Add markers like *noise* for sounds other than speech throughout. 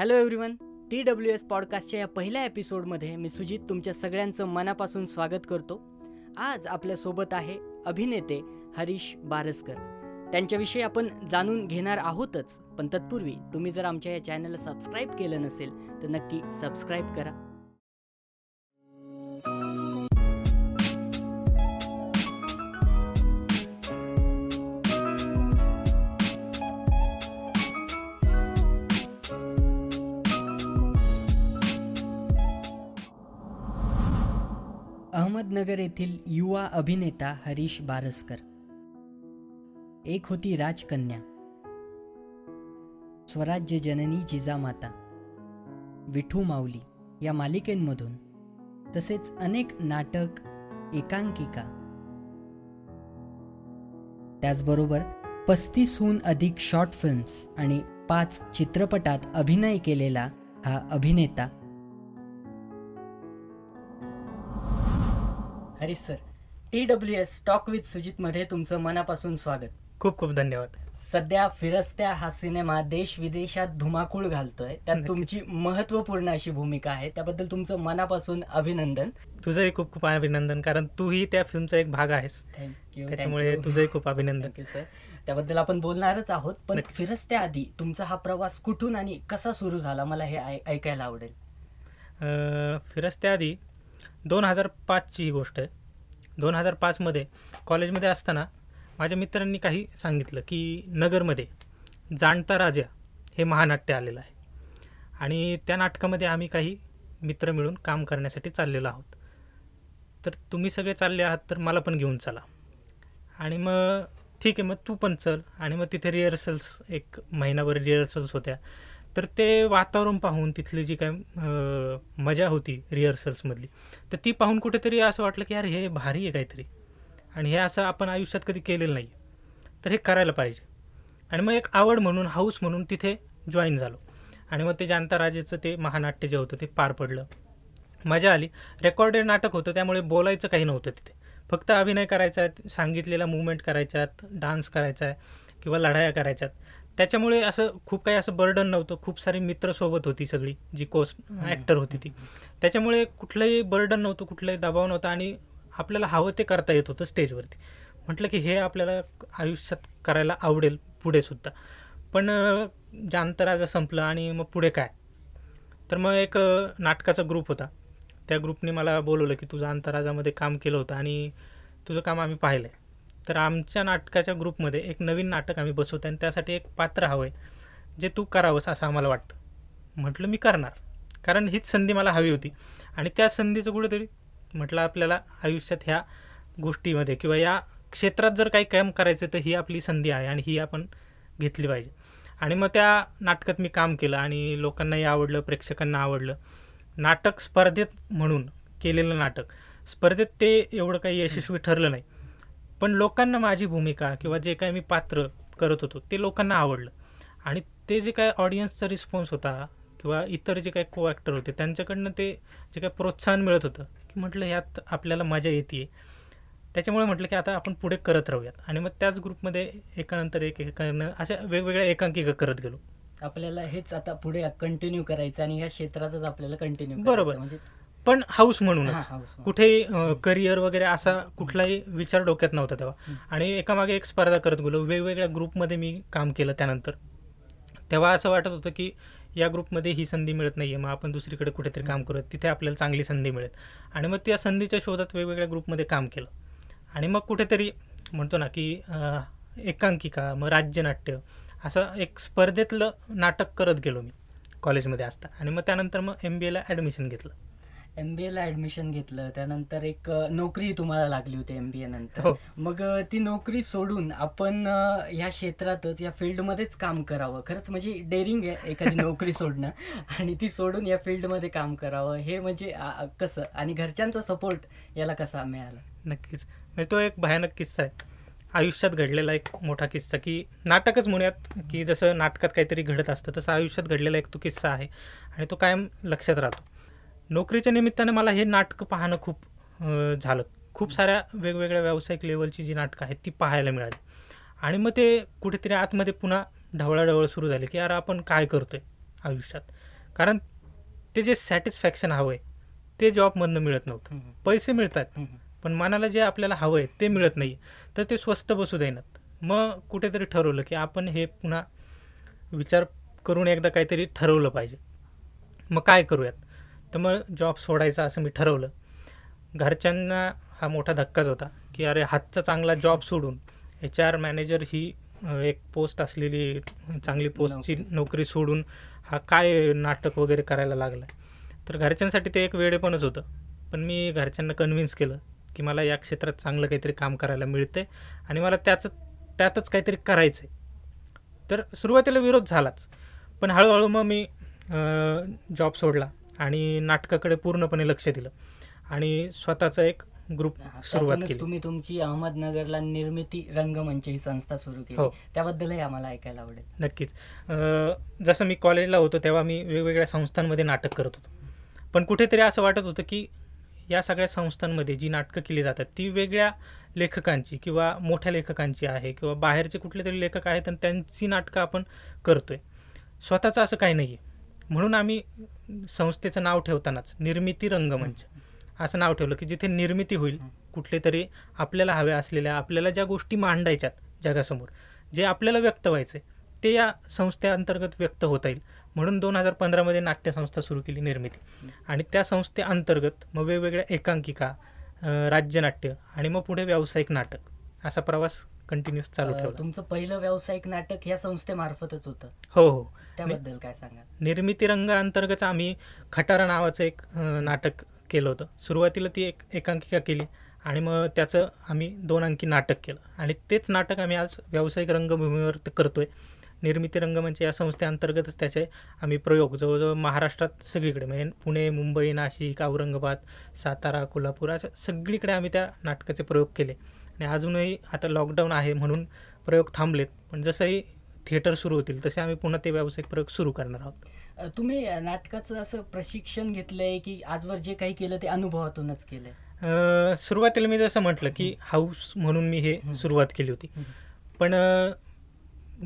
Hello everyone T W S पॉडकास्टच्या या पहिल्या एपिसोडमध्ये मी सुजित तुमच्या सगळ्यांचं मनापासून स्वागत करतो. आज आपल्यासोबत आहे अभिनेते हरीश बारसकर. त्यांच्याविषयी आपण जाणून घेणार आहोतच पण तत्पूर्वी तुम्ही जर आमच्या या चॅनलला सबस्क्राईब केलं नसेल तर नक्की सबस्क्राईब करा. अहमदनगर येथील युवा अभिनेता हरीश बारसकर. एक होती राजकन्या. स्वराज्य जननी जिजामाता. विठू माऊली या मालिकेंमधून तसेच अनेक नाटक एकांकिका. त्याचबरोबर पस्तीसहून अधिक शॉर्ट फिल्म्स आणि पाच चित्रपटात अभिनय केलेला हा अभिनेता Harish sir T W S talk with Sujit मध्ये तुमचं मनापासून स्वागत. खूप खूप धन्यवाद. सध्या फिरस्त्या हा सिनेमा देश विदेशात धुमाकूळ घालतोय. त्यात. तुमची महत्त्वपूर्ण अशी भूमिका आहे. त्याबद्दल तुमचं मनापासून अभिनंदन. तुझंही खूप खूप अभिनंदन कारण तूही त्या फिल्मचा एक भाग आहेस. थँक्यू त्याच्यामुळे तुझंही खूप अभिनंदन. सर त्याबद्दल आपण बोलणारच आहोत पण. फिरस्त्या आधी तुमचा हा प्रवास कुठून आणि कसा सुरू झाला? मला हे ऐकायला आवडेल. फिरस्त्या आधी दोन हजार पाचची ही गोष्ट आहे. दोन हजार पाचमध्ये कॉलेजमध्ये असताना माझ्या मित्रांनी काही सांगितलं की नगरमध्ये जाणता राजा हे महानाट्य आलेलं आहे. आणि त्या नाटकामध्ये आम्ही काही मित्र मिळून काम करण्यासाठी चाललेलो आहोत. तर तुम्ही सगळे चालले आहात तर मला पण घेऊन चला. आणि मग ठीक आहे मग तू पण चल. आणि मग तिथे रिहर्सल्स एक महिनाभर रिहर्सल्स होत्या. तर ते वातावरण पाहून तिथली जी काय मजा होती रिहर्सल्समधली तर ती पाहून कुठेतरी असं वाटलं की यार हे भारी आहे काहीतरी. आणि हे असं आपण आयुष्यात कधी केलेलं नाही तर हे करायला पाहिजे. आणि मग एक आवड म्हणून हाऊस म्हणून तिथे जॉईन झालो. आणि मग ते जानता राजेचं ते महानाट्य जे होतं ते पार पडलं. मजा आली. रेकॉर्डेड नाटक होतं त्यामुळे बोलायचं काही नव्हतं तिथे. फक्त अभिनय करायचा आहे सांगितलेला मुवमेंट करायच्यात डान्स करायचा आहे किंवा लढाया करायच्यात. त्याच्यामुळे असं खूप काही असं बर्डन नव्हतं. खूप सारी मित्र सोबत होती सगळी जी कोस ॲक्टर होती ती. त्याच्यामुळे कुठलंही बर्डन नव्हतं कुठलाही दबाव नव्हता आणि आपल्याला हवं ते करता येत होतं स्टेजवरती म्हटलं की हे आपल्याला आयुष्यात करायला आवडेल पुढे सुद्धा. पण जांतराजा संपलं आणि मग पुढे काय? तर मग एक नाटकाचा ग्रुप होता. त्या ग्रुपने मला बोलवलं की तुझं अंतराजामध्ये काम केलं होतं आणि तुझं काम आम्ही पाहिलं आहे तर आमच्या नाटकाच्या ग्रुपमध्ये एक नवीन नाटक आम्ही बसवतो आणि त्यासाठी एक पात्र हवं आहे जे तू करावंस असं आम्हाला वाटतं. म्हटलं मी करणार. कारण हीच संधी मला हवी होती. आणि त्या संधीचं कुठेतरी म्हटलं आपल्याला आयुष्यात ह्या गोष्टीमध्ये किंवा या क्षेत्रात जर काही काम करायचं तर ही आपली संधी आहे आणि ही आपण घेतली पाहिजे. आणि मग त्या नाटकात मी काम केलं आणि लोकांनाही आवडलं प्रेक्षकांना आवडलं. नाटक स्पर्धेत म्हणून केलेलं नाटक. स्पर्धेत ते एवढं काही यशस्वी ठरलं नाही. पण लोकांना माझी भूमिका किंवा जे काही मी पात्र करत होतो ते लोकांना आवडलं. आणि ते जे काय ऑडियन्सचा रिस्पॉन्स होता किंवा इतर जे काही को ॲक्टर होते त्यांच्याकडनं ते जे काही प्रोत्साहन मिळत होतं की म्हटलं ह्यात आपल्याला मजा येते त्याच्यामुळे म्हटलं की आता आपण पुढे करत राहूयात. आणि मग त्याच ग्रुपमध्ये एकानंतर एक एकानं अशा वेगवेगळ्या एकांकिका करत गेलो. आपल्याला हेच आता पुढे कंटिन्यू करायचं आणि या क्षेत्रातच आपल्याला कंटिन्यू बरोबर. म्हणजे पण हाऊस हा, म्हणूनच म्हणून. कुठेही करिअर वगैरे असा कुठलाही विचार डोक्यात नव्हता तेव्हा. हं. आणि एकामागे एक स्पर्धा करत गेलो. वेगवेगळ्या ग्रुपमध्ये मी काम केलं त्यानंतर. तेव्हा असं वाटत होतं की या ग्रुपमध्ये ही संधी मिळत नाही आहे मग आपण दुसरीकडे कुठेतरी काम करूयात. तिथे आपल्याला चांगली संधी मिळेल. आणि मग त्या संधीच्या शोधात वेगवेगळ्या ग्रुपमध्ये काम केलं. आणि मग कुठेतरी म्हणतो ना की एकांकिका मग राज्यनाट्य असं एक स्पर्धेतलं नाटक करत गेलो मी. कॉलेजमध्ये असताना आणि मग त्यानंतर मग एम बी एला ॲडमिशन घेतलं. एम बी एला ऍडमिशन घेतलं. त्यानंतर एक नोकरी तुम्हाला लागली होती एम बी ए नंतर. हो. मग ती नोकरी सोडून आपण ह्या क्षेत्रातच या फील्डमध्येच काम करावं. खरंच म्हणजे डेअरिंग आहे एखादी *laughs* नोकरी सोडणं. आणि ती सोडून या फील्डमध्ये काम करावं. हे म्हणजे कसं? आणि घरच्यांचा सपोर्ट याला कसा मिळाला? नक्कीच. म्हणजे तो एक भयानक किस्सा आहे. आयुष्यात घडलेला एक मोठा किस्सा की नाटकच म्हणूयात की जसं नाटकात काहीतरी घडत असतं तसं आयुष्यात घडलेला एक तो किस्सा आहे. आणि तो कायम लक्षात राहतो. नोकरीच्या निमित्ताने मला हे नाटकं पाहणं खूप झालं. खूप साऱ्या वेगवेगळ्या व्यावसायिक लेवलची जी नाटकं आहेत ती पाहायला मिळाली. आणि मग ते कुठेतरी आतमध्ये पुन्हा ढवळाढवळ सुरू झाली की यार आपण काय करतोय आयुष्यात? कारण ते जे सॅटिस्फॅक्शन हवं आहे ते जॉबमधनं मिळत नव्हतं. पैसे मिळतात. पण मनाला जे आपल्याला हवं आहे ते मिळत नाही. तर ते स्वस्त बसू देणार मग कुठेतरी ठरवलं की आपण हे पुन्हा विचार करून एकदा काहीतरी ठरवलं पाहिजे. मग काय करूयात? तर मग जॉब सोडायचा असं मी ठरवलं. घरच्यांना हा मोठा धक्काच होता की अरे हातचा चांगला जॉब सोडून एच आर मॅनेजर ही एक पोस्ट असलेली चांगली पोस्टची नोकरी. सोडून हा काय नाटक वगैरे करायला लागला. तर घरच्यांसाठी ते एक वेळेपणच होतं. पण मी घरच्यांना कन्व्हिन्स केलं की मला या क्षेत्रात चांगलं काहीतरी काम करायला मिळतंय आणि मला त्याचं त्यातच काहीतरी करायचं आहे तर सुरुवातीला विरोध झालाच. पण हळूहळू मग मी जॉब सोडला. आणि नाटकाकडे पूर्णपणे लक्ष दिलं. आणि स्वतःचा एक ग्रुप सुरुवात केली. तुम्ही तुमची अहमदनगरला निर्मिती रंगमंच ही संस्था सुरू केली. हो. त्याबद्दलही आम्हाला ऐकायला आवडेल. नक्कीच. जसं मी कॉलेजला होतो तेव्हा मी वेगवेगळ्या संस्थांमध्ये नाटक करत होतो. पण कुठेतरी असं वाटत होतं की या सगळ्या संस्थांमध्ये जी नाटकं केली जातात ती वेगळ्या लेखकांची किंवा मोठ्या लेखकांची आहे किंवा बाहेरचे कुठले तरी लेखक आहेत आणि त्यांची नाटकं आपण करतोय. स्वतःचं असं काही नाही आहे म्हणून आम्ही संस्थेचं नाव ठेवतानाच निर्मिती रंगमंच असं नाव ठेवलं की जिथे निर्मिती होईल कुठले तरी आपल्याला हव्या असलेल्या आपल्याला ज्या गोष्टी मांडायच्यात जगासमोर जे आपल्याला व्यक्त व्हायचे ते या संस्थेअंतर्गत व्यक्त होता येईल. म्हणून दोन हजार पंधरामध्ये नाट्यसंस्था सुरू केली निर्मिती. आणि त्या संस्थेअंतर्गत मग वेगवेगळ्या एकांकिका राज्यनाट्य आणि मग पुढे व्यावसायिक नाटक असा प्रवास कंटिन्यूस चालू ठेवला. तुमचं पहिलं व्यावसायिक नाटक ह्या संस्थेमार्फतच होतं. हो हो. त्याबद्दल काय सांगा निर्मिती रंग अंतर्गत आम्ही खटारा नावाचं एक नाटक केलं होतं. सुरुवातीला ती एक एकांकिका केली आणि मग त्याचं आम्ही दोन अंकी नाटक केलं. आणि तेच नाटक आम्ही आज व्यावसायिक रंगभूमीवर करतोय. निर्मिती रंगमंच या संस्थेअंतर्गतच त्याचे आम्ही प्रयोग. जवळजवळ महाराष्ट्रात सगळीकडे म्हणजे पुणे मुंबई नाशिक औरंगाबाद सातारा कोल्हापूर असं सगळीकडे आम्ही त्या नाटकाचे प्रयोग केले. आणि अजूनही आता लॉकडाऊन आहे म्हणून प्रयोग थांबलेत. पण जसंही थिएटर सुरू होतील तसे आम्ही पुन्हा ते व्यावसायिक प्रयोग सुरू करणार आहोत. तुम्ही नाटकाचं असं प्रशिक्षण घेतलंय की आजवर जे काही केलं ते अनुभवातूनच केलंय? अ, सुरुवातीला मी जसं म्हटलं की हाऊस म्हणून मी हे. सुरुवात केली होती. पण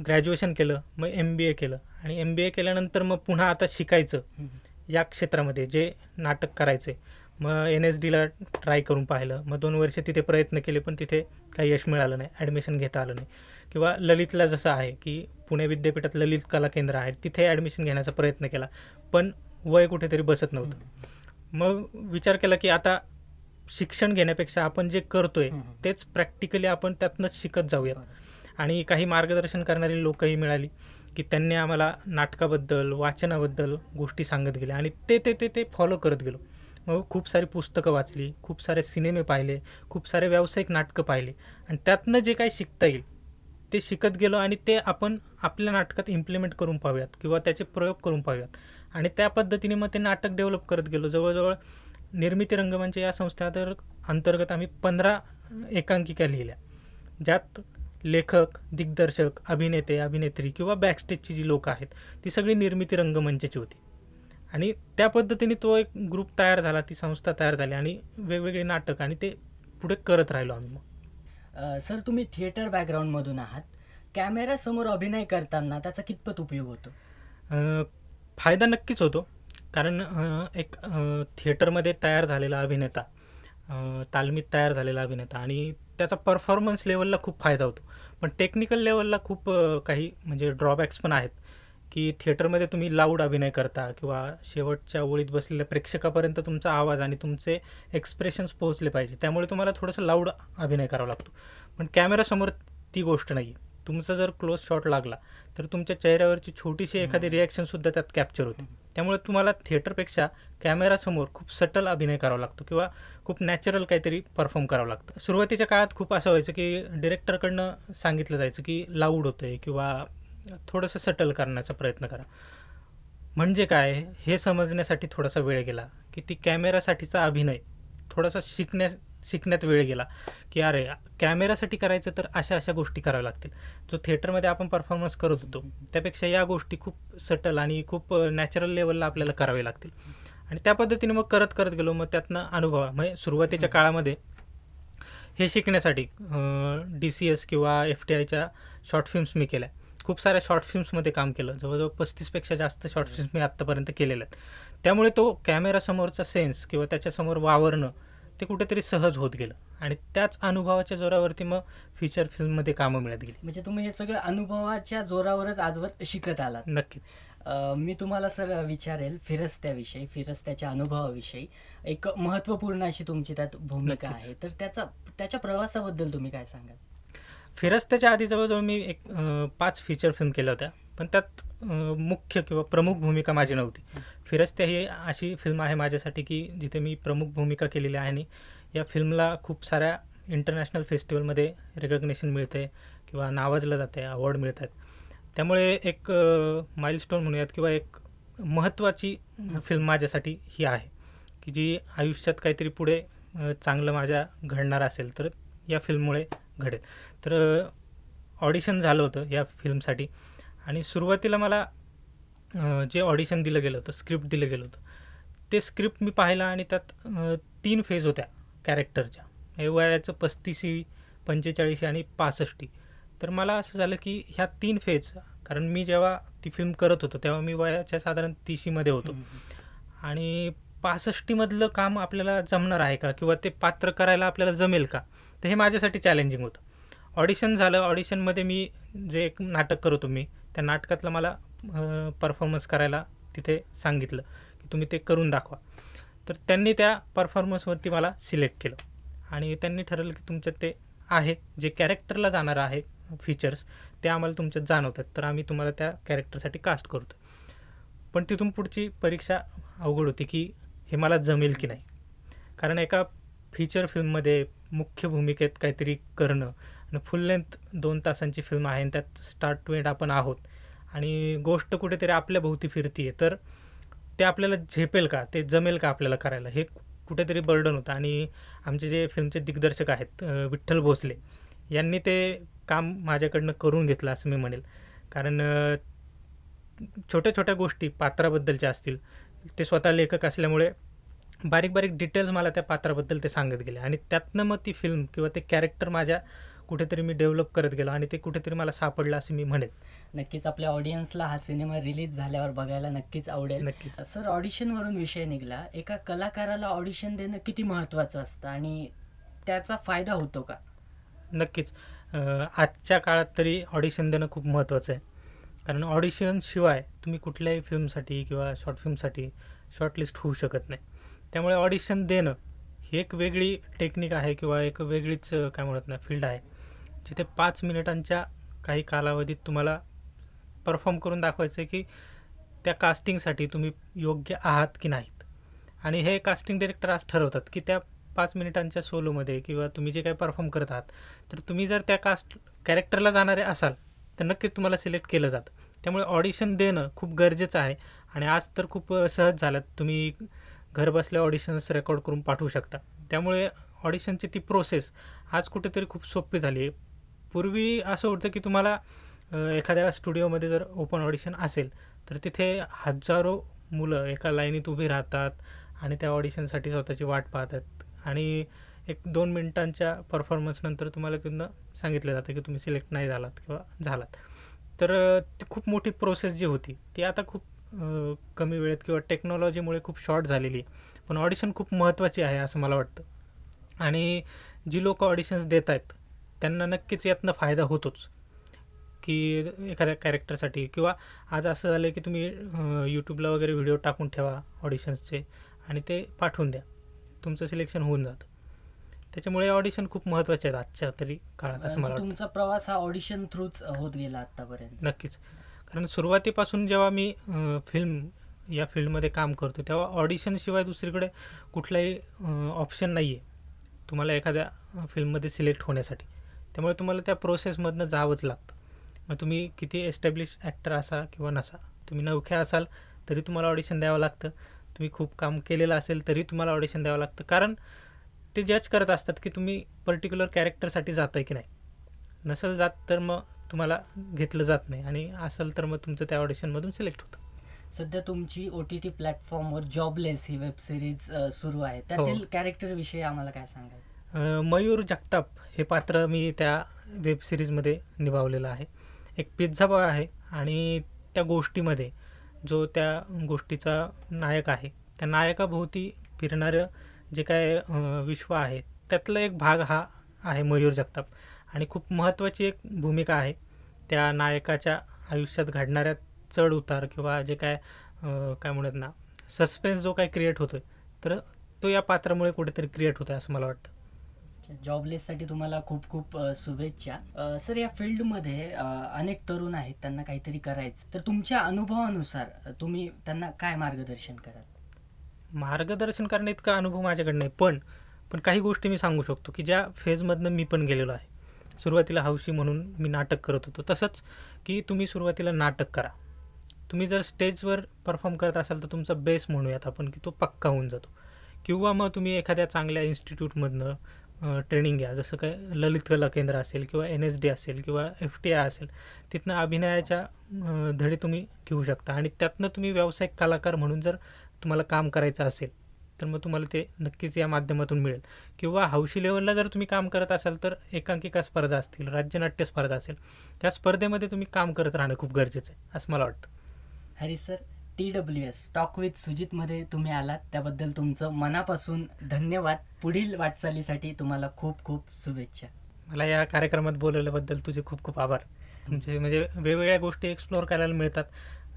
ग्रॅज्युएशन केलं मग एम बी ए केलं. आणि एम बी ए केल्यानंतर मग पुन्हा आता शिकायचं. या क्षेत्रामध्ये जे नाटक करायचे मग एन एस डीला ट्राय करून पाहिलं मग दोन वर्ष तिथे प्रयत्न केले पण तिथे काही यश मिळालं नाही ॲडमिशन घेता आलं नाही किंवा ललितला जसं आहे की पुणे विद्यापीठात ललित कला केंद्र आहे तिथे ॲडमिशन घेण्याचा प्रयत्न केला पण वय कुठेतरी बसत नव्हतं मग विचार केला की आता शिक्षण घेण्यापेक्षा आपण जे करतोय. तेच प्रॅक्टिकली आपण त्यातनंच शिकत जाऊयात बरं. आणि काही मार्गदर्शन करणारी लोकही मिळाली की त्यांनी आम्हाला नाटकाबद्दल वाचनाबद्दल गोष्टी सांगत गेल्या आणि ते ते ते ते फॉलो करत गेलो मग खूप सारी पुस्तकं वाचली खूप सारे सिनेमे पाहिले खूप सारे व्यावसायिक नाटकं पाहिले. आणि त्यातनं जे काही शिकता येईल ते शिकत गेलो आणि ते आपण आपल्या नाटकात इम्प्लिमेंट करून पाहूयात किंवा त्याचे प्रयोग करून पाहूयात. आणि त्या पद्धतीने मग ते नाटक डेव्हलप करत गेलो. जवळजवळ निर्मिती रंगमंच या संस्थांतर अंतर्गत आम्ही पंधरा एकांकिका लिहिल्या. ज्यात लेखक दिग्दर्शक अभिनेते अभिनेत्री किंवा बॅकस्टेजची जी लोकं आहेत ती सगळी निर्मिती रंगमंचाची होती. आणि त्या पद्धतीने तो एक ग्रुप तयार झाला ती संस्था तयार झाली आणि वेगवेगळे नाटक आणि ते पुढे करत राहिलो आम्ही मग. सर तुम्ही थिएटर बॅकग्राऊंडमधून आहात. कॅमेऱ्यासमोर अभिनय करताना त्याचा कितपत उपयोग होतो? फायदा नक्कीच होतो. कारण एक थिएटरमध्ये तयार झालेला अभिनेता तालमीत तयार झालेला अभिनेता आणि त्याचा परफॉर्मन्स लेवलला खूप फायदा होतो. पण टेक्निकल लेवलला खूप काही म्हणजे ड्रॉबॅक्स पण आहेत. की थिएटरमध्ये तुम्ही लाऊड अभिनय करता किंवा शेवटच्या ओळीत बसलेल्या प्रेक्षकापर्यंत तुमचा आवाज आणि तुमचे एक्सप्रेशन्स पोहोचले पाहिजे त्यामुळे तुम्हाला थोडंसं लाऊड अभिनय करावा लागतो. पण कॅमेरासमोर ती गोष्ट नाही. आहे तुमचा जर क्लोज शॉट लागला तर तुमच्या चेहऱ्यावरची छोटीशी एखादी रिॲक्शनसुद्धा त्यात कॅप्चर होते. त्यामुळे तुम्हाला थिएटरपेक्षा कॅमेरासमोर खूप सटल अभिनय करावा लागतो किंवा खूप नॅचरल काहीतरी परफॉर्म करावं लागतं. सुरुवातीच्या काळात खूप असं व्हायचं की डिरेक्टरकडनं सांगितलं जायचं की लाऊड होतं आहे किंवा थोडंसं सटल करण्याचा प्रयत्न करा. म्हणजे काय? हे समजण्यासाठी थोडासा वेळ गेला की ती कॅमेरासाठीचा अभिनय थोडासा शिकण्या शिकण्यात वेळ गेला की अरे कॅमेरासाठी करायचं तर अशा अशा गोष्टी कराव्या लागतील. जो थिएटरमध्ये आपण परफॉर्मन्स करत होतो त्यापेक्षा या गोष्टी खूप सटल आणि खूप नॅचरल लेवलला आपल्याला करावे लागतील. आणि त्या पद्धतीने मग करत करत गेलो. मग त्यातनं अनुभव म्हणजे सुरुवातीच्या काळामध्ये हे शिकण्यासाठी डी सी एस किंवा एफ टी आयच्या शॉर्ट फिल्म्स मी केल्या. खूप साऱ्या शॉर्ट फिल्म्समध्ये काम केलं. जवळजवळ पस्तीसपेक्षा जास्त शॉर्ट फिल्म्स मी आत्तापर्यंत केलेल्या आहेत. त्यामुळे तो कॅमेरासमोरचा सेन्स किंवा त्याच्यासमोर वावरणं ते कुठेतरी सहज होत गेलं. आणि त्याच अनुभवाच्या जोरावरती मग फीचर फिल्ममध्ये कामं मिळत गेली. म्हणजे तुम्ही हे सगळं अनुभवाच्या जोरावरच आजवर शिकत आलात. नक्कीच. अ, मी तुम्हाला सर विचारेल फिरस्त्याविषयी फिरस्त्याच्या अनुभवाविषयी. एक महत्त्वपूर्ण अशी तुमची त्यात भूमिका. आहे. तर त्याचा त्याच्या प्रवासाबद्दल तुम्ही काय सांगाल? फिरस्त्याच्या आधी जवळजवळ मी एक पाच फीचर फिल्म केल्या होत्या. पण त्यात मुख्य किंवा प्रमुख भूमिका माझी नव्हती. फिरस्त्या ही अशी फिल्म आहे माझ्यासाठी की जिथे मी प्रमुख भूमिका केलेली आहे आणि या फिल्मला खूप साऱ्या इंटरनॅशनल फेस्टिवलमध्ये रेकग्नेशन मिळते किंवा नावाजलं जाते अवॉर्ड मिळत आहेत त्यामुळे एक माइलस्टोन म्हणूयात किंवा एक महत्त्वाची फिल्म माझ्यासाठी ही आहे की जी आयुष्यात काहीतरी पुढे चांगलं माझ्या घडणार असेल तर या फिल्ममुळे घडेल. तर ऑडिशन झालं होतं या फिल्मसाठी. आणि सुरुवातीला मला जे ऑडिशन दिलं गेलं होतं स्क्रिप्ट दिलं गेलं होतं ते स्क्रिप्ट मी पाहिलं आणि त्यात तीन फेज होत्या कॅरेक्टरच्या हे वयाचं पस्तीसी पंचेचाळीसी आणि पासष्टी तर मला असं झालं की ह्या तीन फेज कारण मी जेव्हा ती फिल्म करत होतो तेव्हा मी वयाच्या साधारण तिशीमध्ये होतो. आणि पासष्टीमधलं काम आपल्याला जमणार आहे का? किंवा ते पात्र करायला आपल्याला जमेल का? तर हे माझ्यासाठी चॅलेंजिंग होतं. ऑडिशन झालं ऑडिशनमध्ये मी जे एक नाटक करतो मी त्या नाटकातलं मला परफॉर्मन्स करायला तिथे सांगितलं की तुम्ही ते करून दाखवा. तर त्यांनी त्या परफॉर्मन्सवरती मला सिलेक्ट केलं. आणि त्यांनी ठरवलं की तुमच्यात ते आहे जे कॅरेक्टरला जाणार आहे फीचर्स ते आम्हाला तुमच्यात जाणवतात. तर आम्ही तुम्हाला त्या कॅरेक्टरसाठी कास्ट करतो. पण तिथून पुढची परीक्षा अवघड होती की हे मला जमेल की नाही. कारण एका फीचर फिल्ममध्ये मुख्य भूमिकेत काहीतरी करणं. आणि फुल लेंथ दोन तासांची फिल्म आहे आणि त्यात स्टार्ट टू एंड आपण आहोत. आणि गोष्ट कुठेतरी आपल्या भोवती फिरतीये. तर ते आपल्याला झेपेल का? ते जमेल का आपल्याला करायला? हे कुठेतरी बर्डन होतं. आणि आमचे जे फिल्मचे दिग्दर्शक आहेत विठ्ठल भोसले यांनी ते काम माझ्याकडनं करून घेतलं असं मी म्हणेल. कारण छोट्या छोट्या गोष्टी पात्राबद्दलच्या असतील. ते स्वतः लेखक असल्यामुळे बारीक बारीक डिटेल्स मला त्या पात्राबद्दल ते सांगत गेले. आणि त्यातनं मग ती फिल्म किंवा ते कॅरेक्टर माझ्या कुठेतरी मी डेव्हलप करत गेलो आणि ते कुठेतरी मला सापडलं असं मी म्हणेन. नक्कीच आपल्या ऑडियन्सला हा सिनेमा रिलीज झाल्यावर बघायला नक्कीच आवडेल. नक्कीच. सर ऑडिशनवरून विषय निघाला. एका कलाकाराला ऑडिशन देणं किती महत्त्वाचं असतं? आणि त्याचा फायदा होतो का? नक्कीच. आजच्या काळात तरी ऑडिशन देणं खूप महत्त्वाचं आहे. कारण ऑडिशनशिवाय तुम्ही कुठल्याही फिल्मसाठी किंवा शॉर्ट फिल्मसाठी शॉर्टलिस्ट होऊ शकत नाही. त्यामुळे ऑडिशन देणं ही एक वेगळी टेक्निक आहे किंवा एक वेगळीच काय म्हणत नाही फील्ड आहे. जिथे पाच मिनिटांच्या काही कालावधीत तुम्हाला परफॉर्म करून दाखवायचं आहे की त्या कास्टिंगसाठी तुम्ही योग्य आहात की नाहीत. आणि हे कास्टिंग डिरेक्टर आज ठरवतात की त्या पाच मिनिटांच्या सोलोमध्ये किंवा तुम्ही जे काही परफॉर्म करत आहात तर तुम्ही जर त्या कास्ट कॅरेक्टरला जाणारे असाल तर नक्कीच तुम्हाला सिलेक्ट केलं जातं. त्यामुळे ऑडिशन देणं खूप गरजेचं आहे. आणि आज तर खूप सहज झालं. तुम्ही घरबसल्या ऑडिशन्स रेकॉर्ड करून पाठवू शकता. त्यामुळे ऑडिशनची ती प्रोसेस आज कुठेतरी खूप सोपी झाली आहे. पूर्वी असं होतं की तुम्हाला एखाद्या स्टुडिओमध्ये जर ओपन ऑडिशन असेल तर तिथे हजारो मुलं एका लाईनीत उभी राहतात आणि त्या ऑडिशनसाठी स्वतःची वाट पाहतात. आणि एक दोन मिनिटांच्या परफॉर्मन्सनंतर तुम्हाला त्यांना सांगितलं जातं की तुम्ही सिलेक्ट नाही झालात किंवा झालात. तर ती खूप मोठी प्रोसेस जी होती ती आता खूप कमी वेळेत किंवा टेक्नॉलॉजीमुळे खूप शॉर्ट झालेली आहे. पण ऑडिशन खूप महत्त्वाची आहे असं मला वाटतं. आणि जी लोक ऑडिशन्स देत आहेत त्यांना नक्कीच यातनं फायदा होतोच. की एखाद्या कॅरेक्टरसाठी किंवा आज असं झालं की तुम्ही यूट्यूबला वगैरे व्हिडिओ टाकून ठेवा ऑडिशन्सचे आणि ते पाठवून द्या. तुमचं सिलेक्शन होऊन जातं. त्याच्यामुळे ऑडिशन खूप महत्त्वाचे आहेत आजच्या तरी काळात असं मला म्हणजे वाटतं. तुमचा प्रवास हा ऑडिशन थ्रूच होत गेला आतापर्यंत. नक्कीच. कारण सुरुवातीपासून जेव्हा मी फिल्म या फील्डमध्ये काम करतो तेव्हा ऑडिशनशिवाय दुसरीकडे कुठलाही ऑप्शन नाही आहे तुम्हाला एखाद्या फिल्ममध्ये सिलेक्ट होण्यासाठी. त्यामुळे तुम्हाला त्या प्रोसेसमधनं जावंच लागतं. मग तुम्ही किती एस्टॅब्लिश ॲक्टर असा किंवा नसा तुम्ही नवख्या असाल तरी तुम्हाला ऑडिशन द्यावं लागतं. तुम्ही खूप काम केलेलं असेल तरी तुम्हाला ऑडिशन द्यावं लागतं. कारण ते जज करत असतात की तुम्ही पर्टिक्युलर कॅरेक्टरसाठी जात आहे की नाही. नसेल जात तर मग तुम्हाला घेतलं जात नाही. आणि असेल तर मग तुमचं त्या ऑडिशनमधून सिलेक्ट होतं. सध्या तुमची ओ टी टी प्लॅटफॉर्मवर जॉबलेस ही वेब सिरीज सुरू आहे. त्यातील हो. कॅरेक्टर विषयी आम्हाला काय सांगाल? मयूर जगताप हे पात्र मी त्या वेब सिरीजमध्ये निभावलेलं आहे. एक पिझ्झा बॉय आहे आणि त्या गोष्टीमध्ये जो त्या गोष्टीचा नायक आहे त्या नायकाभोवती फिरणारं जे काय विश्व आहे त्यातला एक भाग हा आहे मयूर जगताप. आणि खूप महत्त्वाची एक भूमिका आहे. त्या नायकाच्या आयुष्यात घडणाऱ्या चढ उतार किंवा जे काय काय म्हणत ना सस्पेन्स जो काय क्रिएट होतोय तर तो या पात्रामुळे कुठेतरी क्रिएट होतोय असं मला वाटतं. जॉबलेससाठी तुम्हाला खूप खूप शुभेच्छा. सर या फील्डमध्ये अनेक तरुण आहेत त्यांना काहीतरी करायचं. तर तुमच्या अनुभवानुसार तुम्ही त्यांना काय मार्गदर्शन कराल? मार्गदर्शन करणे इतका अनुभव माझ्याकडे नाही पण पण काही गोष्टी मी सांगू शकतो की ज्या फेजमधनं मी पण गेलेलो आहे. सुरुवातीला हौशी म्हणून मी नाटक करत होतो. तसंच की तुम्ही सुरुवातीला नाटक करा. तुम्ही जर स्टेजवर परफॉर्म करत असाल तर तुमचा बेस म्हणूयात आपण की तो पक्का होऊन जातो. किंवा मग तुम्ही एखाद्या चांगल्या इन्स्टिट्यूटमधनं ट्रेनिंग घ्या. जसं काय ललित कला केंद्र असेल किंवा एन एस डी असेल किंवा एफ टी आय असेल तिथनं अभिनयाच्या धडे तुम्ही घेऊ शकता. आणि त्यातनं तुम्ही व्यावसायिक कलाकार म्हणून जर तुम्हाला काम करायचं असेल तर मग तुम्हाला ते नक्कीच या माध्यमातून मिळेल. किंवा हौशी लेवलला जर तुम्ही काम करत असाल तर एकांकिका स्पर्धा असतील राज्यनाट्य स्पर्धा असेल त्या स्पर्धेमध्ये तुम्ही काम करत राहणं खूप गरजेचं आहे असं मला वाटतं. Hari sir T W S talk with सुजितमध्ये तुम्ही आलात. त्याबद्दल तुमचं मनापासून धन्यवाद. पुढील वाटचालीसाठी तुम्हाला खूप खूप शुभेच्छा. मला या कार्यक्रमात बोलवल्याबद्दल तुझे खूप खूप आभार. तुमचे म्हणजे वेगवेगळ्या गोष्टी एक्सप्लोअर करायला मिळतात.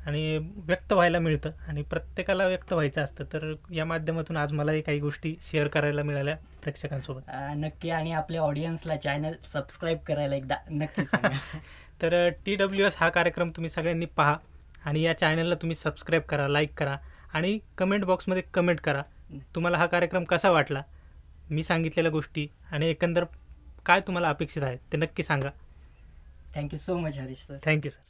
आणि व्यक्त व्हायला मिळतं. आणि प्रत्येकाला व्यक्त व्हायचं असतं. तर या माध्यमातून आज मलाही काही गोष्टी शेअर करायला मिळाल्या प्रेक्षकांसोबत. नक्की. आणि आपल्या ऑडियन्सला चॅनल सबस्क्राईब करायला एकदा नक्की *laughs* सांगा. तर टी डब्ल्यू एस हा कार्यक्रम तुम्ही सगळ्यांनी पहा. आणि या चॅनलला तुम्ही सबस्क्राईब करा लाईक करा आणि कमेंट बॉक्समध्ये कमेंट करा. तुम्हाला हा कार्यक्रम कसा वाटला? मी सांगितलेल्या गोष्टी आणि एकंदर काय तुम्हाला अपेक्षित आहे ते नक्की सांगा. Thank you so much Harish sir. Thank you sir.